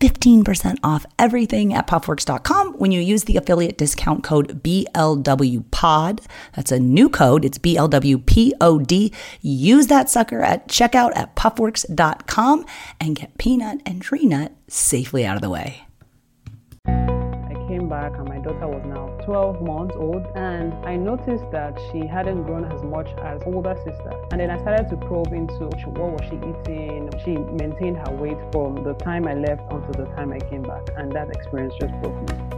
15% off everything at puffworks.com when you use the affiliate discount code BLWPOD. That's a new code. It's BLWPOD. Use that sucker at checkout at puffworks.com and get peanut and tree nut safely out of the way back and my daughter was now 12 months old and I noticed that she hadn't grown as much as older sister. And then I started to probe into what was she eating. She maintained her weight from the time I left until the time I came back and that experience just broke me.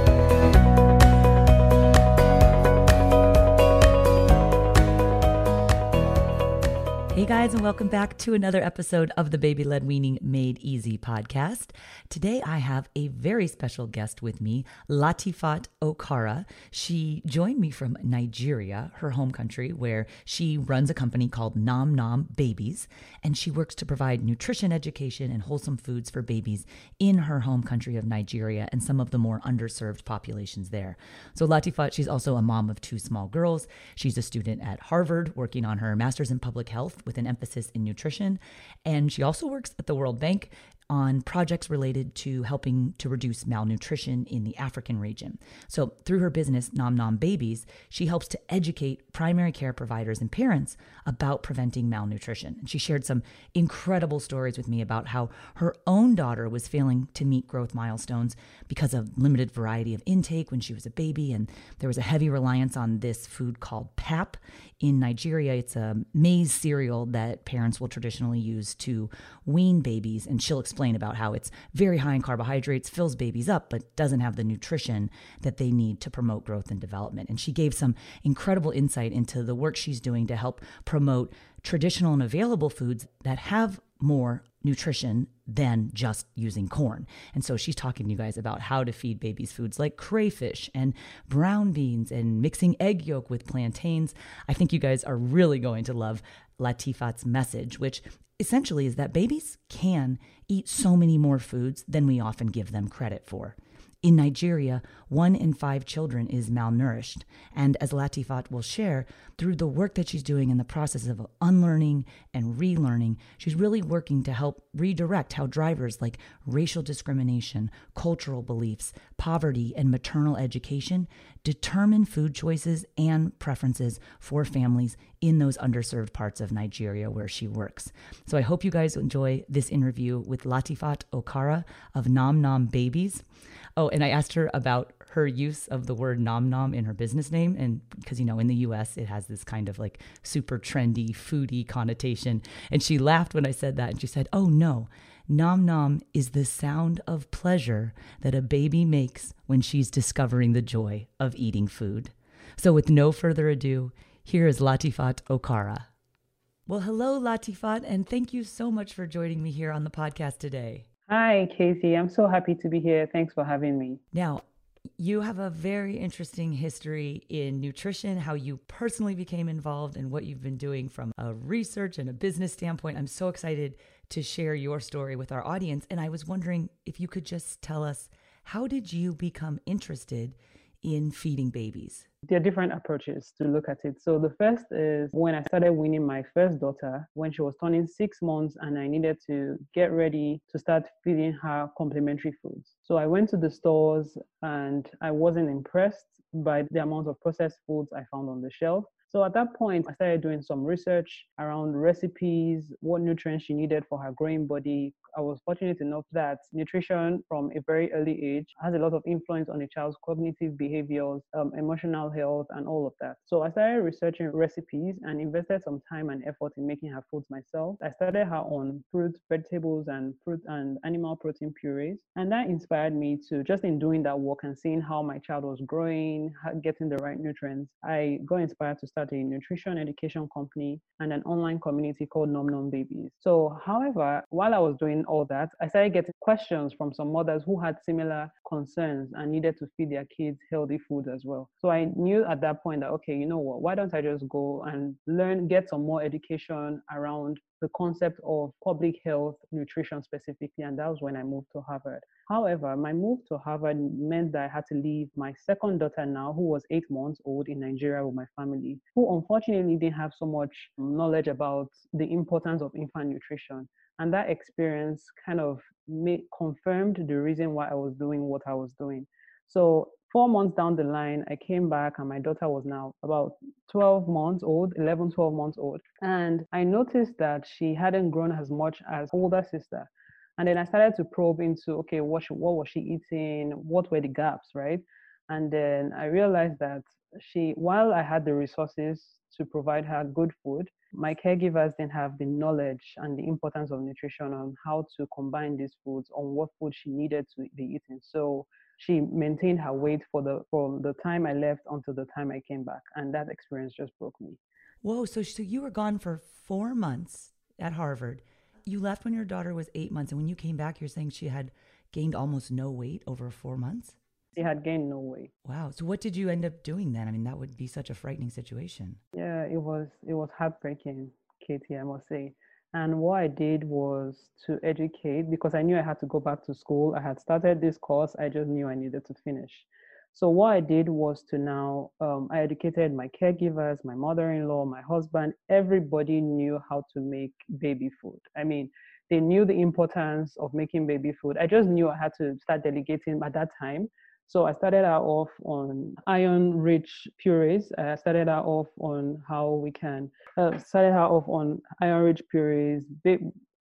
Hey guys, and welcome back to another episode of the Baby Led Weaning Made Easy podcast. Today I have a very special guest with me, Latifat Okara. She joined me from Nigeria, her home country, where she runs a company called Nom Nom Babies, and she works to provide nutrition education and wholesome foods for babies in her home country of Nigeria and some of the more underserved populations there. So Latifat, she's also a mom of two small girls. She's a student at Harvard working on her master's in public health with an emphasis in nutrition. And she also works at the World Bank on projects related to helping to reduce malnutrition in the African region. So, through her business, Nom Nom Babies, she helps to educate primary care providers and parents about preventing malnutrition. And she shared some incredible stories with me about how her own daughter was failing to meet growth milestones because of limited variety of intake when she was a baby. And there was a heavy reliance on this food called pap. In Nigeria, it's a maize cereal that parents will traditionally use to wean babies. And she'll explain about how it's very high in carbohydrates, fills babies up, but doesn't have the nutrition that they need to promote growth and development. And she gave some incredible insight into the work she's doing to help promote traditional and available foods that have more nutrition than just using corn. And so she's talking to you guys about how to feed babies foods like crayfish and brown beans and mixing egg yolk with plantains. I think you guys are really going to love Latifat's message, which essentially is that babies can eat so many more foods than we often give them credit for. In Nigeria, one in five children is malnourished. And as Latifat will share, through the work that she's doing in the process of unlearning and relearning, she's really working to help redirect how drivers like racial discrimination, cultural beliefs, poverty, and maternal education determine food choices and preferences for families in those underserved parts of Nigeria where she works. So I hope you guys enjoy this interview with Latifat Okara of Nom Nom Babies. Oh, and I asked her about her use of the word nom nom in her business name. And because, you know, in the US, it has this kind of like super trendy, foodie connotation. And she laughed when I said that. And she said, Oh, no. Nom nom is the sound of pleasure that a baby makes when she's discovering the joy of eating food. So, with no further ado, here is Latifat Okara. Well, hello, Latifat, and thank you so much for joining me here on the podcast today. Hi, Casey. I'm so happy to be here. Thanks for having me. Now, you have a very interesting history in nutrition, how you personally became involved, and what you've been doing from a research and a business standpoint. I'm so excited to share your story with our audience. And I was wondering if you could just tell us how did you become interested in feeding babies? There are different approaches to look at it. So the first is when I started weaning my first daughter when she was turning six months and I needed to get ready to start feeding her complementary foods. So I went to the stores and I wasn't impressed by the amount of processed foods I found on the shelf. So at that point, I started doing some research around recipes, what nutrients she needed for her growing body, I was fortunate enough that nutrition from a very early age has a lot of influence on a child's cognitive behaviors, um, emotional health, and all of that. So I started researching recipes and invested some time and effort in making her foods myself. I started her on fruits, vegetables, and fruit and animal protein purees. And that inspired me to just in doing that work and seeing how my child was growing, getting the right nutrients, I got inspired to start a nutrition education company and an online community called Nom Nom Babies. So, however, while I was doing all that, I started getting questions from some mothers who had similar concerns and needed to feed their kids healthy food as well. So I knew at that point that, okay, you know what, why don't I just go and learn, get some more education around the concept of public health nutrition specifically. And that was when I moved to Harvard. However, my move to Harvard meant that I had to leave my second daughter now, who was eight months old in Nigeria with my family, who unfortunately didn't have so much knowledge about the importance of infant nutrition. And that experience kind of made, confirmed the reason why I was doing what I was doing. So four months down the line, I came back and my daughter was now about 12 months old, 11, 12 months old. And I noticed that she hadn't grown as much as older sister. And then I started to probe into, okay, what, she, what was she eating? What were the gaps, right? And then I realized that she, while I had the resources to provide her good food, my caregivers didn't have the knowledge and the importance of nutrition on how to combine these foods, on what food she needed to be eating. So she maintained her weight for the from the time I left until the time I came back, and that experience just broke me. Whoa! So so you were gone for four months at Harvard. You left when your daughter was eight months, and when you came back, you're saying she had gained almost no weight over four months. She had gained no weight. Wow. So what did you end up doing then? I mean, that would be such a frightening situation. Yeah, it was it was heartbreaking, Katie, I must say. And what I did was to educate because I knew I had to go back to school. I had started this course, I just knew I needed to finish. So what I did was to now um, I educated my caregivers, my mother-in-law, my husband. Everybody knew how to make baby food. I mean, they knew the importance of making baby food. I just knew I had to start delegating at that time so I started out off on iron-rich purees. I started out off on how we can uh, started out off on iron-rich purees,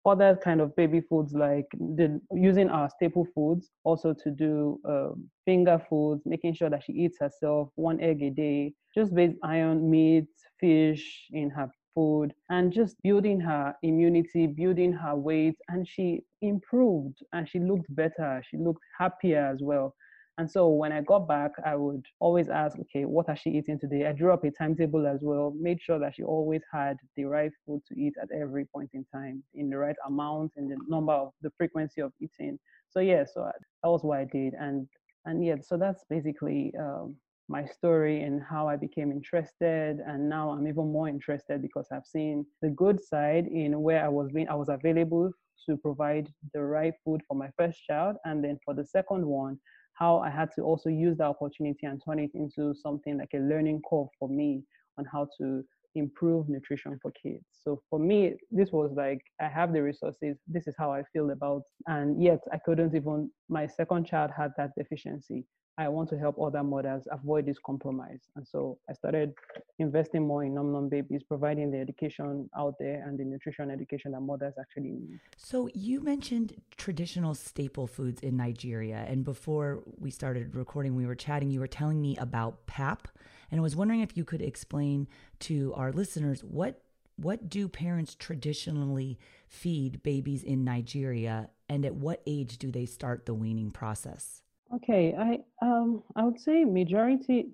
other kind of baby foods like the, using our staple foods also to do um, finger foods, making sure that she eats herself one egg a day, just based iron, meat, fish in her food and just building her immunity, building her weight. And she improved and she looked better. She looked happier as well. And so when I got back, I would always ask, okay, what has she eating today? I drew up a timetable as well, made sure that she always had the right food to eat at every point in time, in the right amount and the number of the frequency of eating. So yeah, so that was what I did. And and yeah, so that's basically um, my story and how I became interested. And now I'm even more interested because I've seen the good side in where I was being, I was available to provide the right food for my first child. And then for the second one, how I had to also use that opportunity and turn it into something like a learning curve for me on how to improve nutrition for kids. So for me, this was like, I have the resources, this is how I feel about, and yet I couldn't even, my second child had that deficiency. I want to help other mothers avoid this compromise. And so I started investing more in Nom Nom babies, providing the education out there and the nutrition education that mothers actually need. So you mentioned traditional staple foods in Nigeria. And before we started recording, we were chatting, you were telling me about PAP. And I was wondering if you could explain to our listeners what what do parents traditionally feed babies in Nigeria and at what age do they start the weaning process? Okay, I um I would say majority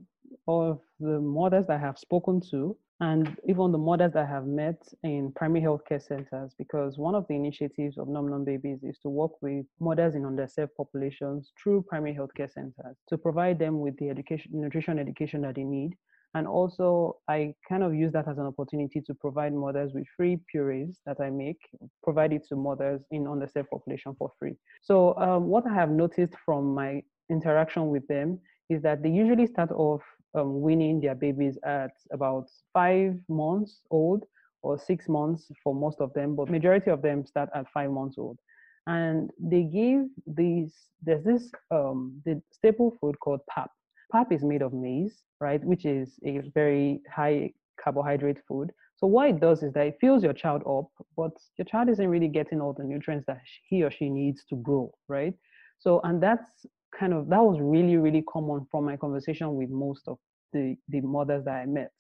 of the mothers that I have spoken to and even the mothers that I have met in primary health care centers, because one of the initiatives of Nom Nom Babies is to work with mothers in underserved populations through primary health care centers to provide them with the education, nutrition education that they need. And also, I kind of use that as an opportunity to provide mothers with free purees that I make, provide it to mothers in underserved population for free. So, um, what I have noticed from my interaction with them is that they usually start off um, weaning their babies at about five months old or six months for most of them, but majority of them start at five months old. And they give these, there's this um, the staple food called pap. Pap is made of maize, right, which is a very high carbohydrate food. So what it does is that it fills your child up, but your child isn't really getting all the nutrients that he or she needs to grow, right? So, and that's kind of that was really really common from my conversation with most of the the mothers that I met.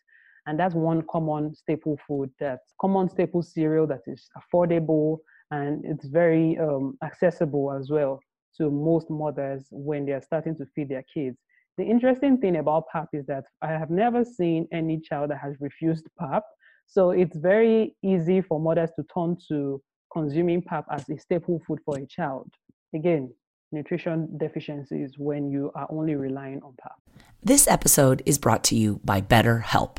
And that's one common staple food that's common staple cereal that is affordable and it's very um, accessible as well to most mothers when they're starting to feed their kids. The interesting thing about PAP is that I have never seen any child that has refused PAP. So it's very easy for mothers to turn to consuming PAP as a staple food for a child. Again, nutrition deficiencies when you are only relying on PAP. This episode is brought to you by BetterHelp.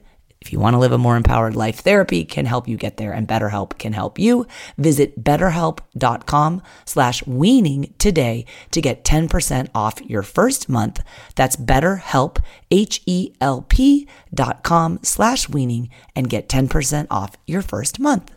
if you want to live a more empowered life, therapy can help you get there and BetterHelp can help you. Visit betterhelp.com slash weaning today to get 10% off your first month. That's betterhelp, H-E-L-P dot com slash weaning and get 10% off your first month.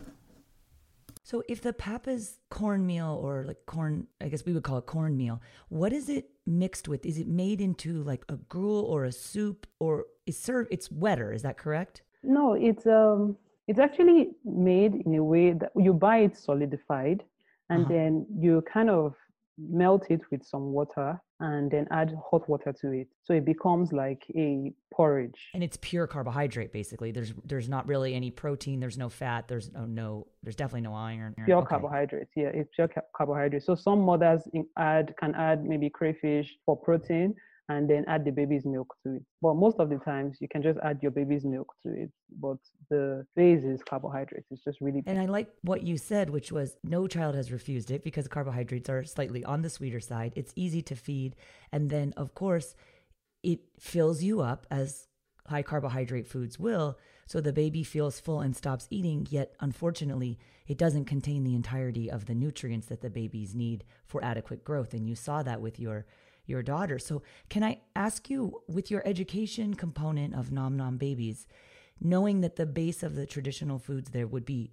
So if the pap is cornmeal or like corn, I guess we would call it cornmeal, what is it mixed with? Is it made into like a gruel or a soup or is served it's wetter, is that correct? No, it's um it's actually made in a way that you buy it solidified and uh-huh. then you kind of melt it with some water and then add hot water to it so it becomes like a porridge and it's pure carbohydrate basically there's there's not really any protein there's no fat there's no, no there's definitely no iron pure okay. carbohydrates yeah it's pure ca- carbohydrates so some mothers add can add maybe crayfish for protein and then add the baby's milk to it. But most of the times you can just add your baby's milk to it. But the base is carbohydrates. It's just really. And I like what you said, which was no child has refused it because carbohydrates are slightly on the sweeter side. It's easy to feed. And then, of course, it fills you up as high carbohydrate foods will. So the baby feels full and stops eating, yet unfortunately, it doesn't contain the entirety of the nutrients that the babies need for adequate growth. And you saw that with your your daughter. So, can I ask you, with your education component of Nom Nom Babies, knowing that the base of the traditional foods there would be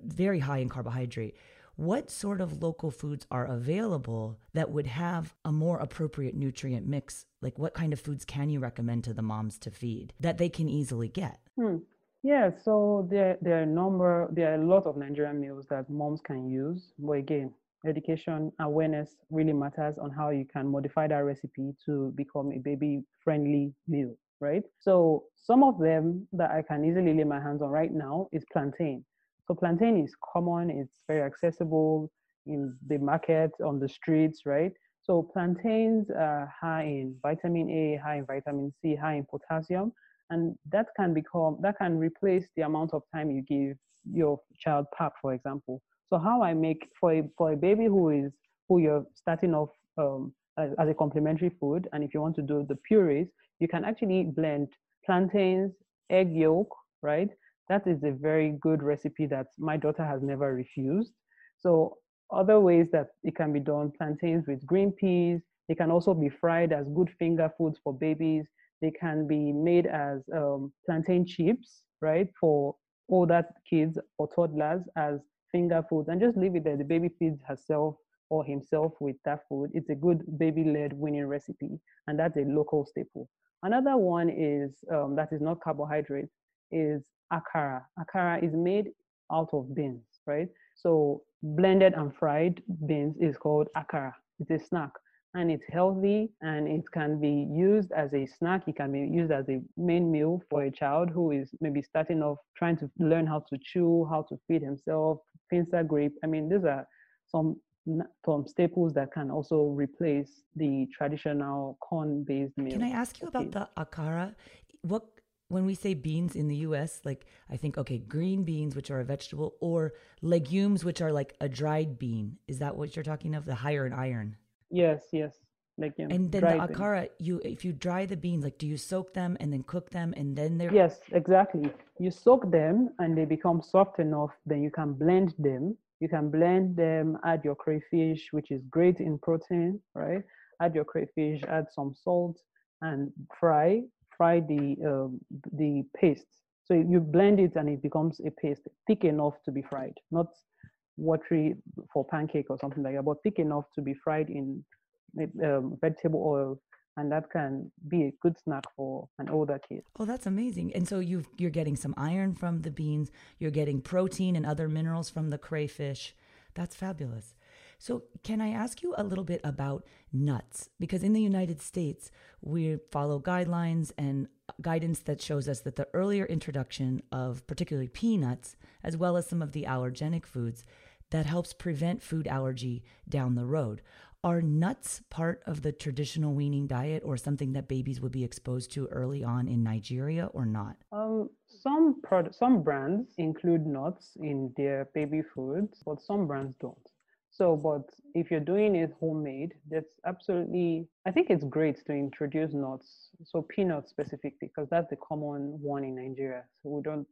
very high in carbohydrate, what sort of local foods are available that would have a more appropriate nutrient mix? Like, what kind of foods can you recommend to the moms to feed that they can easily get? Hmm. Yeah, so there, there are a number, there are a lot of Nigerian meals that moms can use. But again, education awareness really matters on how you can modify that recipe to become a baby friendly meal right? So some of them that i can easily lay my hands on right now is plantain. So plantain is common it's very accessible in the market on the streets right? So plantains are high in vitamin a high in vitamin c high in potassium and that can become that can replace the amount of time you give your child pap for example so how I make for a for a baby who is who you're starting off um, as, a complementary food, and if you want to do the purees, you can actually blend plantains, egg yolk, right? That is a very good recipe that my daughter has never refused. So other ways that it can be done: plantains with green peas. They can also be fried as good finger foods for babies. They can be made as um, plantain chips, right, for older kids or toddlers as finger foods and just leave it there. The baby feeds herself or himself with that food. It's a good baby led weaning recipe, and that's a local staple. Another one is um, that is not carbohydrate is akara. Akara is made out of beans, right? So blended and fried beans is called akara. It's a snack and it's healthy and it can be used as a snack. It can be used as a main meal for a child who is maybe starting off trying to learn how to chew, how to feed himself, pincer grape. I mean, these are some some staples that can also replace the traditional corn-based meal. Can I ask you about the akara? What when we say beans in the US, like I think okay, green beans which are a vegetable or legumes which are like a dried bean. Is that what you're talking of? The higher in iron. Yes, yes. Like you know, and then the akara, beans. you if you dry the beans, like do you soak them and then cook them and then they're yes, exactly. You soak them and they become soft enough. Then you can blend them. You can blend them. Add your crayfish, which is great in protein, right? Add your crayfish. Add some salt and fry. Fry the um, the paste. So you blend it and it becomes a paste thick enough to be fried, not watery for pancake or something like that, but thick enough to be fried in um, vegetable oil, and that can be a good snack for an older kid. Oh, that's amazing! And so you you're getting some iron from the beans, you're getting protein and other minerals from the crayfish. That's fabulous. So, can I ask you a little bit about nuts? Because in the United States, we follow guidelines and guidance that shows us that the earlier introduction of particularly peanuts, as well as some of the allergenic foods, that helps prevent food allergy down the road. Are nuts part of the traditional weaning diet or something that babies would be exposed to early on in Nigeria or not? Um, some some brands include nuts in their baby foods, but some brands don't. So, but if you're doing it homemade, that's absolutely, I think it's great to introduce nuts. So, peanuts specifically, because that's the common one in Nigeria. So, we don't,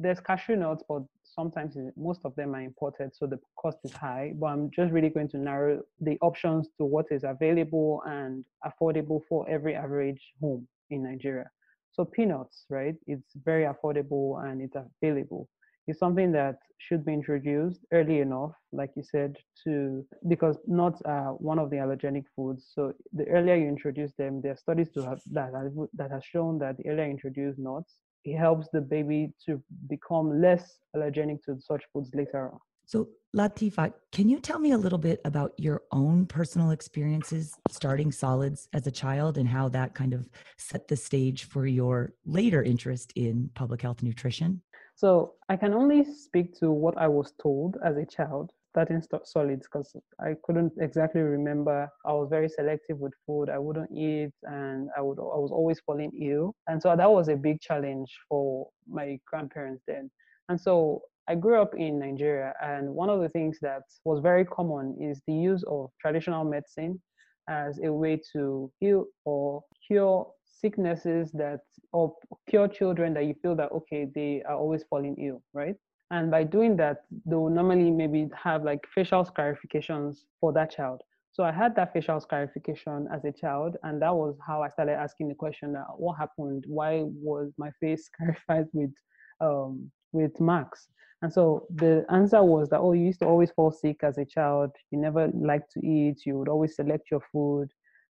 there's cashew nuts, but sometimes most of them are imported, so the cost is high. But I'm just really going to narrow the options to what is available and affordable for every average home in Nigeria. So, peanuts, right? It's very affordable and it's available It's something that should be introduced early enough, like you said, to because nuts are one of the allergenic foods. So the earlier you introduce them, there are studies to have that that has shown that the earlier you introduce nuts, it helps the baby to become less allergenic to such foods later on. So, Latifa, can you tell me a little bit about your own personal experiences starting solids as a child and how that kind of set the stage for your later interest in public health nutrition? So I can only speak to what I was told as a child starting solids because I couldn't exactly remember. I was very selective with food. I wouldn't eat, and I would I was always falling ill, and so that was a big challenge for my grandparents then. And so I grew up in Nigeria, and one of the things that was very common is the use of traditional medicine as a way to heal or cure sicknesses that or cure children that you feel that okay they are always falling ill right and by doing that they will normally maybe have like facial scarifications for that child. So i had that facial scarification as a child and that was how i started asking the question that what happened? Why was my face scarified with um, with marks and so the answer was that oh you used to always fall sick as a child. You never liked to eat. You would always select your food.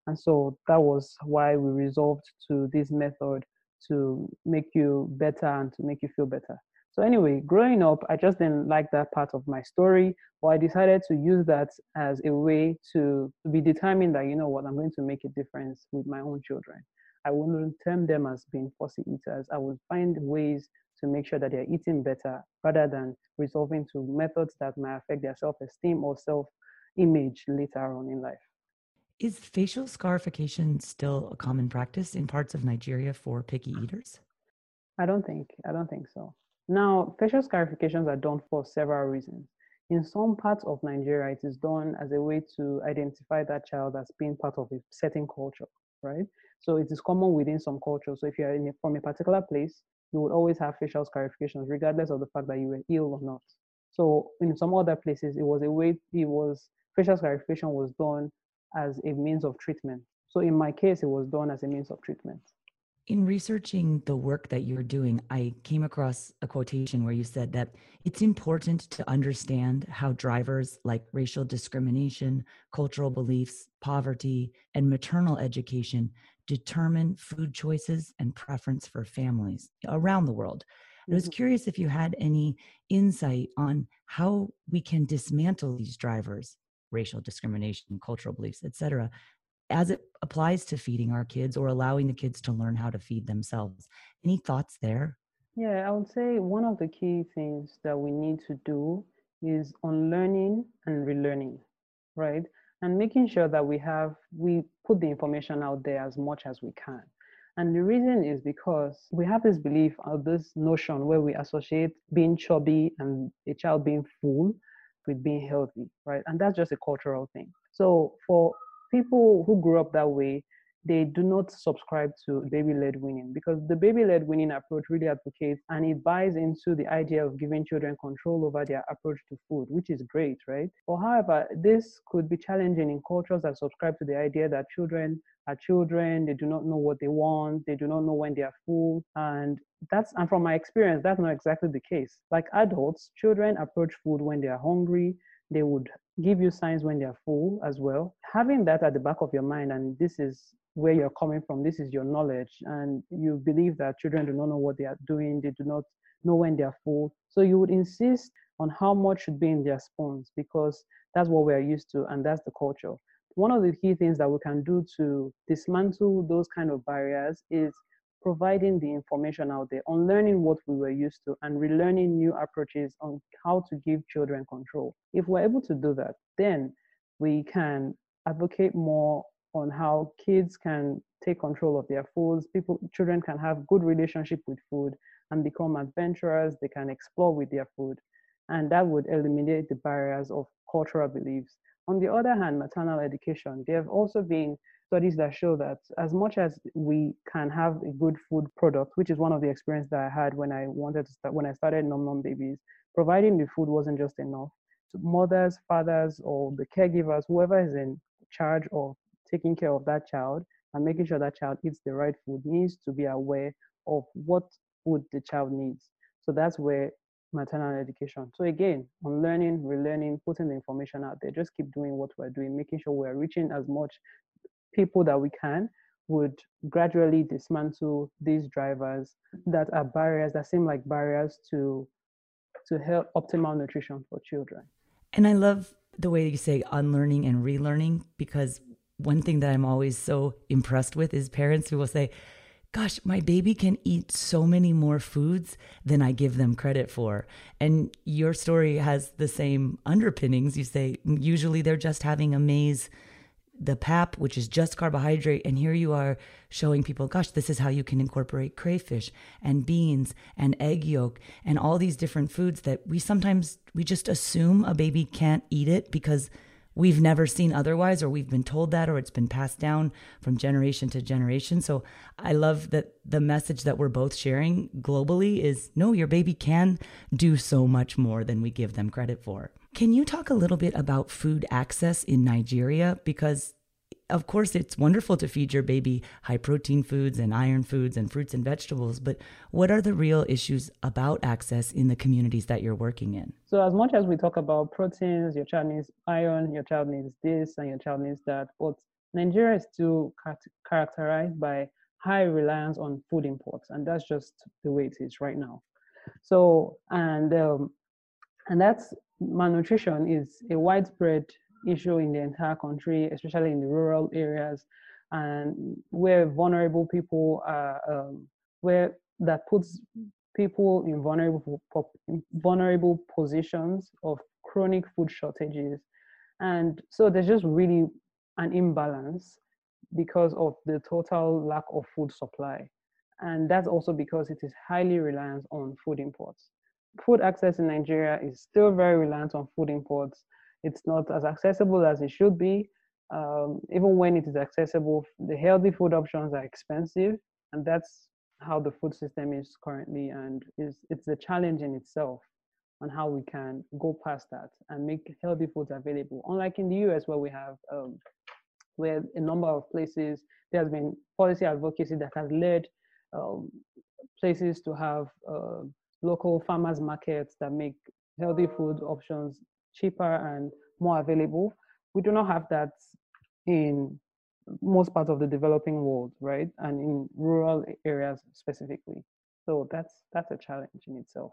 And so that was why we resolved to this method to make you better and to make you feel better. So anyway, growing up, I just didn't like that part of my story, but I decided to use that as a way to, to be determined that you know what, I'm going to make a difference with my own children. I wouldn't term them as being fussy eaters. I would find ways to make sure that they're eating better rather than resolving to methods that might affect their self-esteem or self-image later on in life. Is facial scarification still a common practice in parts of Nigeria for picky eaters? I don't think. I don't think so. Now, facial scarifications are done for several reasons. In some parts of Nigeria, it is done as a way to identify that child as being part of a certain culture, right? So it is common within some cultures. So if you're a, from a particular place, you would always have facial scarifications, regardless of the fact that you were ill or not. So in some other places, it was a way, it was, facial scarification was done as a means of treatment. So in my case, it was done as a means of treatment. In researching the work that you're doing, I came across a quotation where you said that it's important to understand how drivers like racial discrimination, cultural beliefs, poverty, and maternal education determine food choices and preference for families around the world. I was mm-hmm. curious if you had any insight on how we can dismantle these drivers, racial discrimination, cultural beliefs, etc., as it applies to feeding our kids or allowing the kids to learn how to feed themselves. Any thoughts there? Yeah, I would say one of the key things that we need to do is unlearning and relearning, right? And making sure that we have, we put the information out there as much as we can. And the reason is because we have this belief or this notion where we associate being chubby and a child being full with being healthy, right? And that's just a cultural thing. So for people who grew up that way, they do not subscribe to baby led weaning because the baby led weaning approach really advocates and it buys into the idea of giving children control over their approach to food, which is great, right? But however, this could be challenging in cultures that subscribe to the idea that children are children, they do not know what they want, they do not know when they are full. And that's and from my experience, that's not exactly the case. Like adults, children approach food when they are hungry, they would give you signs when they're full as well. Having that at the back of your mind, and this is where you're coming from, this is your knowledge, and you believe that children do not know what they are doing, they do not know when they're full. So you would insist on how much should be in their spoons because that's what we're used to and that's the culture. One of the key things that we can do to dismantle those kind of barriers is providing the information out there, on learning what we were used to, and relearning new approaches on how to give children control. If we're able to do that, then we can advocate more on how kids can take control of their foods. People, children can have good relationship with food and become adventurers. They can explore with their food, and that would eliminate the barriers of cultural beliefs. On the other hand, maternal education, there have also been studies that show that as much as we can have a good food product, which is one of the experiences that I had when I wanted to start when I started Nom Nom Babies, providing the food wasn't just enough. So mothers, fathers, or the caregivers, whoever is in charge of taking care of that child and making sure that child eats the right food needs to be aware of what food the child needs. So that's where maternal education. So again, on learning, relearning, putting the information out there, just keep doing what we're doing, making sure we're reaching as much people that we can would gradually dismantle these drivers that are barriers that seem like barriers to to help optimal nutrition for children. And I love the way you say unlearning and relearning because one thing that I'm always so impressed with is parents who will say, Gosh, my baby can eat so many more foods than I give them credit for. And your story has the same underpinnings. You say, usually they're just having a maize the pap, which is just carbohydrate. And here you are showing people, gosh, this is how you can incorporate crayfish and beans and egg yolk and all these different foods that we sometimes we just assume a baby can't eat it because we've never seen otherwise or we've been told that or it's been passed down from generation to generation. So I love that the message that we're both sharing globally is no, your baby can do so much more than we give them credit for. Can you talk a little bit about food access in Nigeria? Because, of course, it's wonderful to feed your baby high protein foods and iron foods and fruits and vegetables, but what are the real issues about access in the communities that you're working in? So, as much as we talk about proteins, your child needs iron, your child needs this, and your child needs that, but Nigeria is still characterized by high reliance on food imports, and that's just the way it is right now. So and um, and that's malnutrition is a widespread issue in the entire country, especially in the rural areas, and where vulnerable people are, um, where that puts people in vulnerable vulnerable positions of chronic food shortages, and so there's just really an imbalance because of the total lack of food supply, and that's also because it is highly reliant on food imports. Food access in Nigeria is still very reliant on food imports it's not as accessible as it should be. Um, even when it is accessible, the healthy food options are expensive, and that's how the food system is currently. And is it's a challenge in itself on how we can go past that and make healthy foods available. Unlike in the US, where we have um, where a number of places there has been policy advocacy that has led um, places to have uh, local farmers markets that make healthy food options cheaper and more available. We do not have that in most parts of the developing world, right? And in rural areas specifically. So that's that's a challenge in itself.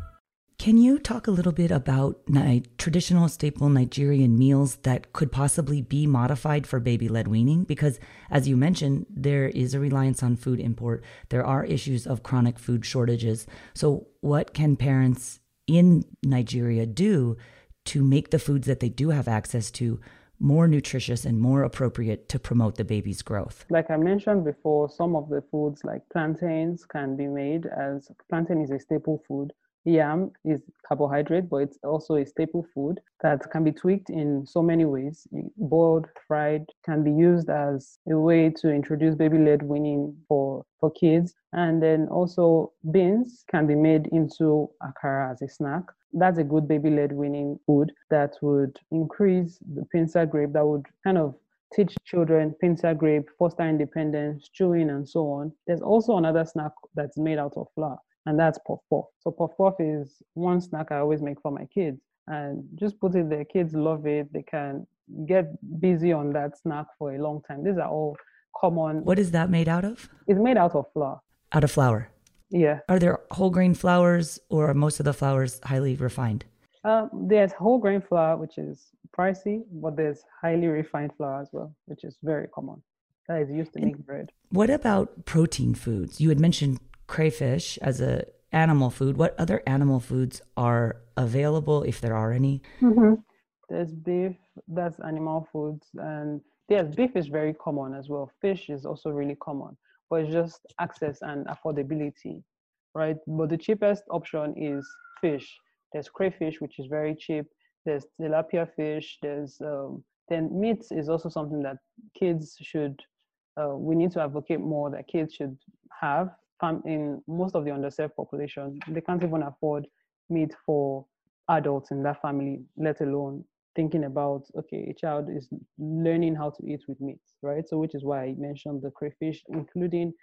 Can you talk a little bit about ni- traditional staple Nigerian meals that could possibly be modified for baby led weaning? Because, as you mentioned, there is a reliance on food import. There are issues of chronic food shortages. So, what can parents in Nigeria do to make the foods that they do have access to more nutritious and more appropriate to promote the baby's growth? Like I mentioned before, some of the foods like plantains can be made as plantain is a staple food Yam is carbohydrate, but it's also a staple food that can be tweaked in so many ways. Boiled, fried, can be used as a way to introduce baby-led weaning for, for kids. And then also beans can be made into akara as a snack. That's a good baby-led weaning food that would increase the pincer grape, that would kind of teach children pincer grape, foster independence, chewing, and so on. There's also another snack that's made out of flour and that's puff puff. So puff puff is one snack I always make for my kids, and just put it there. Kids love it. They can get busy on that snack for a long time. These are all common. What is that made out of? It's made out of flour. Out of flour. Yeah. Are there whole grain flours, or are most of the flours highly refined? Um, there's whole grain flour, which is pricey, but there's highly refined flour as well, which is very common. That is used to and make bread. What about protein foods? You had mentioned crayfish as a animal food. What other animal foods are available, if there are any? Mm-hmm. There's beef. That's animal foods, and yes, beef is very common as well. Fish is also really common, but it's just access and affordability, right? But the cheapest option is fish. There's crayfish, which is very cheap. There's tilapia fish. There's um, then meat is also something that kids should. Uh, we need to advocate more that kids should have in most of the underserved population, they can't even afford meat for adults in that family, let alone thinking about okay, a child is learning how to eat with meat, right? So which is why I mentioned the crayfish, including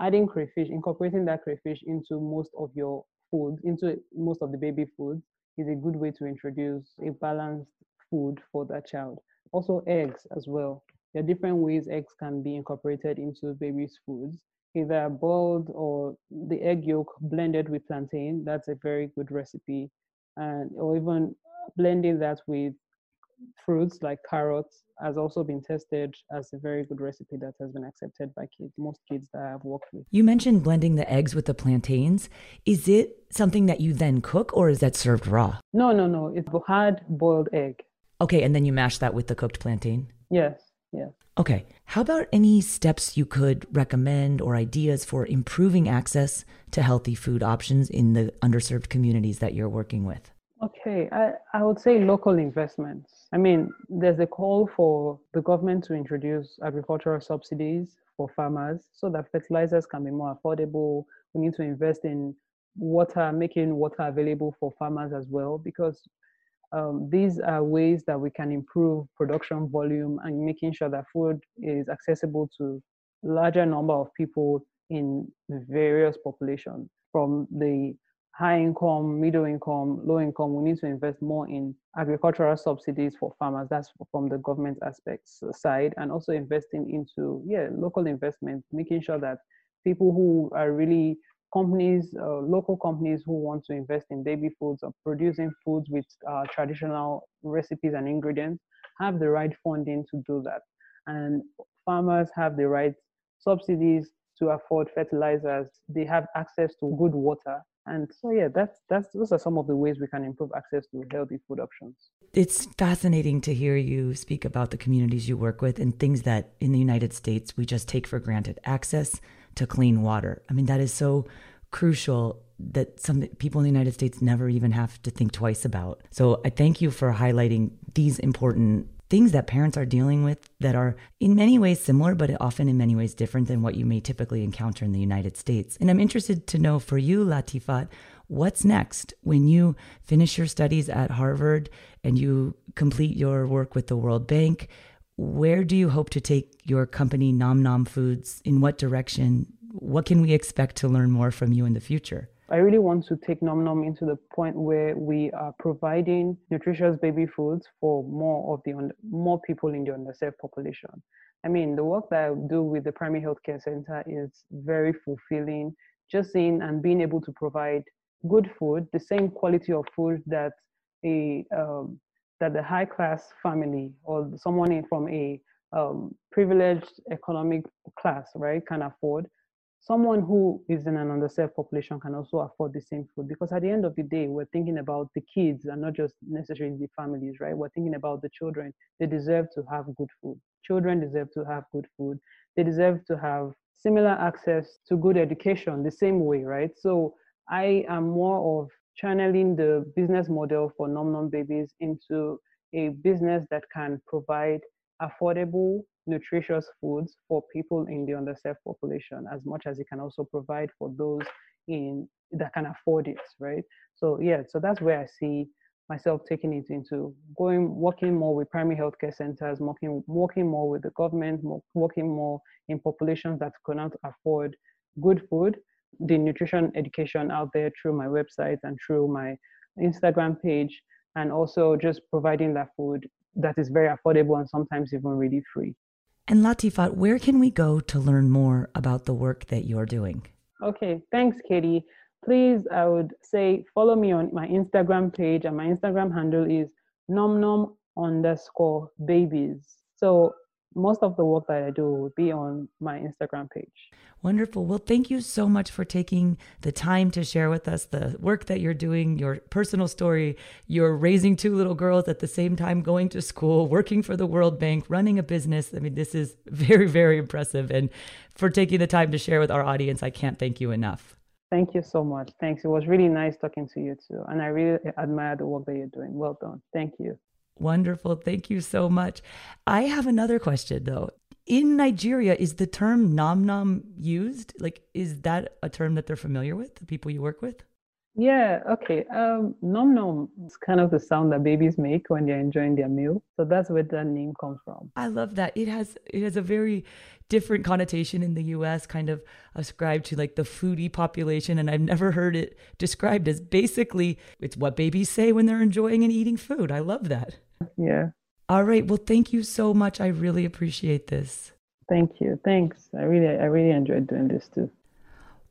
adding crayfish, incorporating that crayfish into most of your food, into most of the baby food, is a good way to introduce a balanced food for that child. Also eggs as well. There are different ways eggs can be incorporated into baby's foods either boiled or the egg yolk blended with plantain. That's a very good recipe. And or even blending that with fruits like carrots has also been tested as a very good recipe that has been accepted by kids, most kids that I've worked with. You mentioned blending the eggs with the plantains. Is it something that you then cook or is that served raw? No, no, no. It's hard boiled egg. Okay, and then you mash that with the cooked plantain? Yes, yes. Okay. How about any steps you could recommend or ideas for improving access to healthy food options in the underserved communities that you're working with? Okay, I, I would say local investments. I mean, there's a call for the government to introduce agricultural subsidies for farmers so that fertilizers can be more affordable. We need to invest in water, making water available for farmers as well, because um, these are ways that we can improve production volume and making sure that food is accessible to larger number of people in various populations from the high income, middle income, low income, we need to invest more in agricultural subsidies for farmers. That's from the government aspects side, and also investing into yeah local investment, making sure that people who are really companies, uh, local companies who want to invest in baby foods or producing foods with uh, traditional recipes and ingredients have the right funding to do that, and farmers have the right subsidies to afford fertilizers. They have access to good water. And so yeah that's that's those are some of the ways we can improve access to healthy food options. It's fascinating to hear you speak about the communities you work with and things that in the united states we just take for granted access to clean water i mean that is so crucial that some people in the united states never even have to think twice about so i thank you for highlighting these important things that parents are dealing with that are in many ways similar, but often in many ways different than what you may typically encounter in the United States. And I'm interested to know for you, Latifat, what's next when you finish your studies at Harvard and you complete your work with the World Bank? Where do you hope to take your company, Nom Nom Foods? In what direction? What can we expect to learn more from you in the future? I really want to take Nom Nom into the point where we are providing nutritious baby foods for more of the more people in the underserved population. I mean, the work that I do with the primary healthcare center is very fulfilling. Just seeing and being able to provide good food, the same quality of food that a um, that the high class family or someone from a um, privileged economic class, right, can afford someone who is in an underserved population can also afford the same food. Because at the end of the day we're thinking about the kids and not just necessarily the families right? We're thinking about the children. They deserve to have good food. Children deserve to have good food. They deserve to have similar access to good education the same way right? So i am more of channeling the business model for nom nom babies into a business that can provide affordable nutritious foods for people in the underserved population as much as it can also provide for those in that can afford it right? So yeah so that's where i see myself taking it into going working more with primary healthcare centers working working more with the government working more in populations that cannot afford good food the nutrition education out there through my website and through my instagram page and also just providing that food that is very affordable and sometimes even really free and Latifat, where can we go to learn more about the work that you're doing? Okay, thanks, Katie. Please, I would say follow me on my Instagram page, and my Instagram handle is nomnom underscore babies. So most of the work that I do will be on my Instagram page. Wonderful. Well, thank you so much for taking the time to share with us the work that you're doing, your personal story. You're raising two little girls at the same time, going to school, working for the World Bank, running a business. I mean, this is very, very impressive. And for taking the time to share with our audience, I can't thank you enough. Thank you so much. Thanks. It was really nice talking to you too. And I really admire the work that you're doing. Well done. Thank you. Wonderful. Thank you so much. I have another question though. In Nigeria, is the term nom nom used? Like, is that a term that they're familiar with, the people you work with? Yeah, okay. Um, nom nom is kind of the sound that babies make when they're enjoying their meal. So that's where that name comes from. I love that. It has it has a very different connotation in the US, kind of ascribed to like the foodie population. And I've never heard it described as basically it's what babies say when they're enjoying and eating food. I love that. Yeah. All right. Well, thank you so much. I really appreciate this. Thank you. Thanks. I really, I really enjoyed doing this too.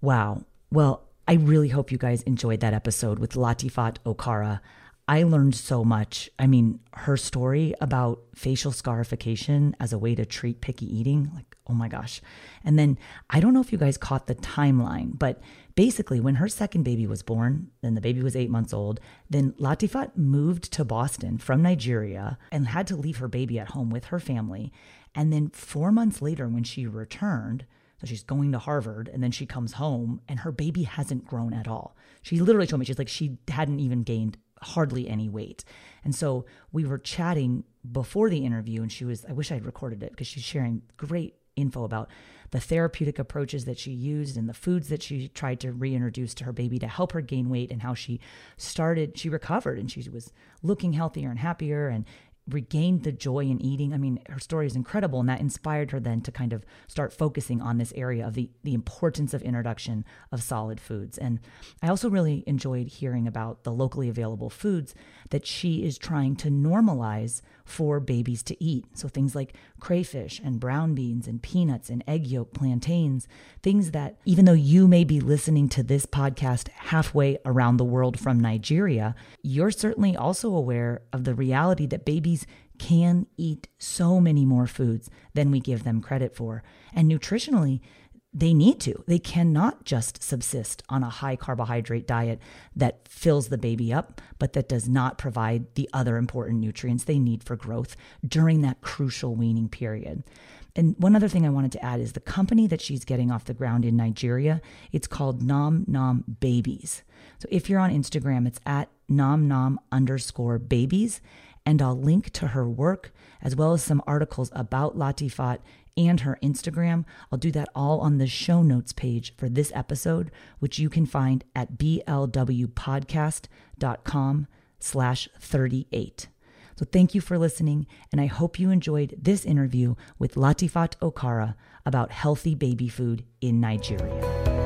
Wow. Well, I really hope you guys enjoyed that episode with Latifat Okara. I learned so much. I mean, her story about facial scarification as a way to treat picky eating, like, oh my gosh. And then I don't know if you guys caught the timeline, but basically, when her second baby was born, then the baby was eight months old, then Latifat moved to Boston from Nigeria and had to leave her baby at home with her family. And then four months later, when she returned, so she's going to Harvard and then she comes home and her baby hasn't grown at all. She literally told me, she's like, she hadn't even gained hardly any weight. And so we were chatting before the interview, and she was, I wish I'd recorded it because she's sharing great info about the therapeutic approaches that she used and the foods that she tried to reintroduce to her baby to help her gain weight and how she started, she recovered and she was looking healthier and happier and regained the joy in eating. I mean, her story is incredible, and that inspired her then to kind of start focusing on this area of the, the importance of introduction of solid foods. And I also really enjoyed hearing about the locally available foods that she is trying to normalize for babies to eat. So things like crayfish and brown beans and peanuts and egg yolk plantains, things that even though you may be listening to this podcast halfway around the world from Nigeria, you're certainly also aware of the reality that babies can eat so many more foods than we give them credit for. And nutritionally, they need to. They cannot just subsist on a high carbohydrate diet that fills the baby up, but that does not provide the other important nutrients they need for growth during that crucial weaning period. And one other thing I wanted to add is the company that she's getting off the ground in Nigeria, it's called Nom Nom Babies. So if you're on Instagram, it's at nom nom underscore babies. And I'll link to her work as well as some articles about Latifat and her Instagram. I'll do that all on the show notes page for this episode, which you can find at blwpodcast.com slash 38. So thank you for listening, and I hope you enjoyed this interview with Latifat Okara about healthy baby food in Nigeria.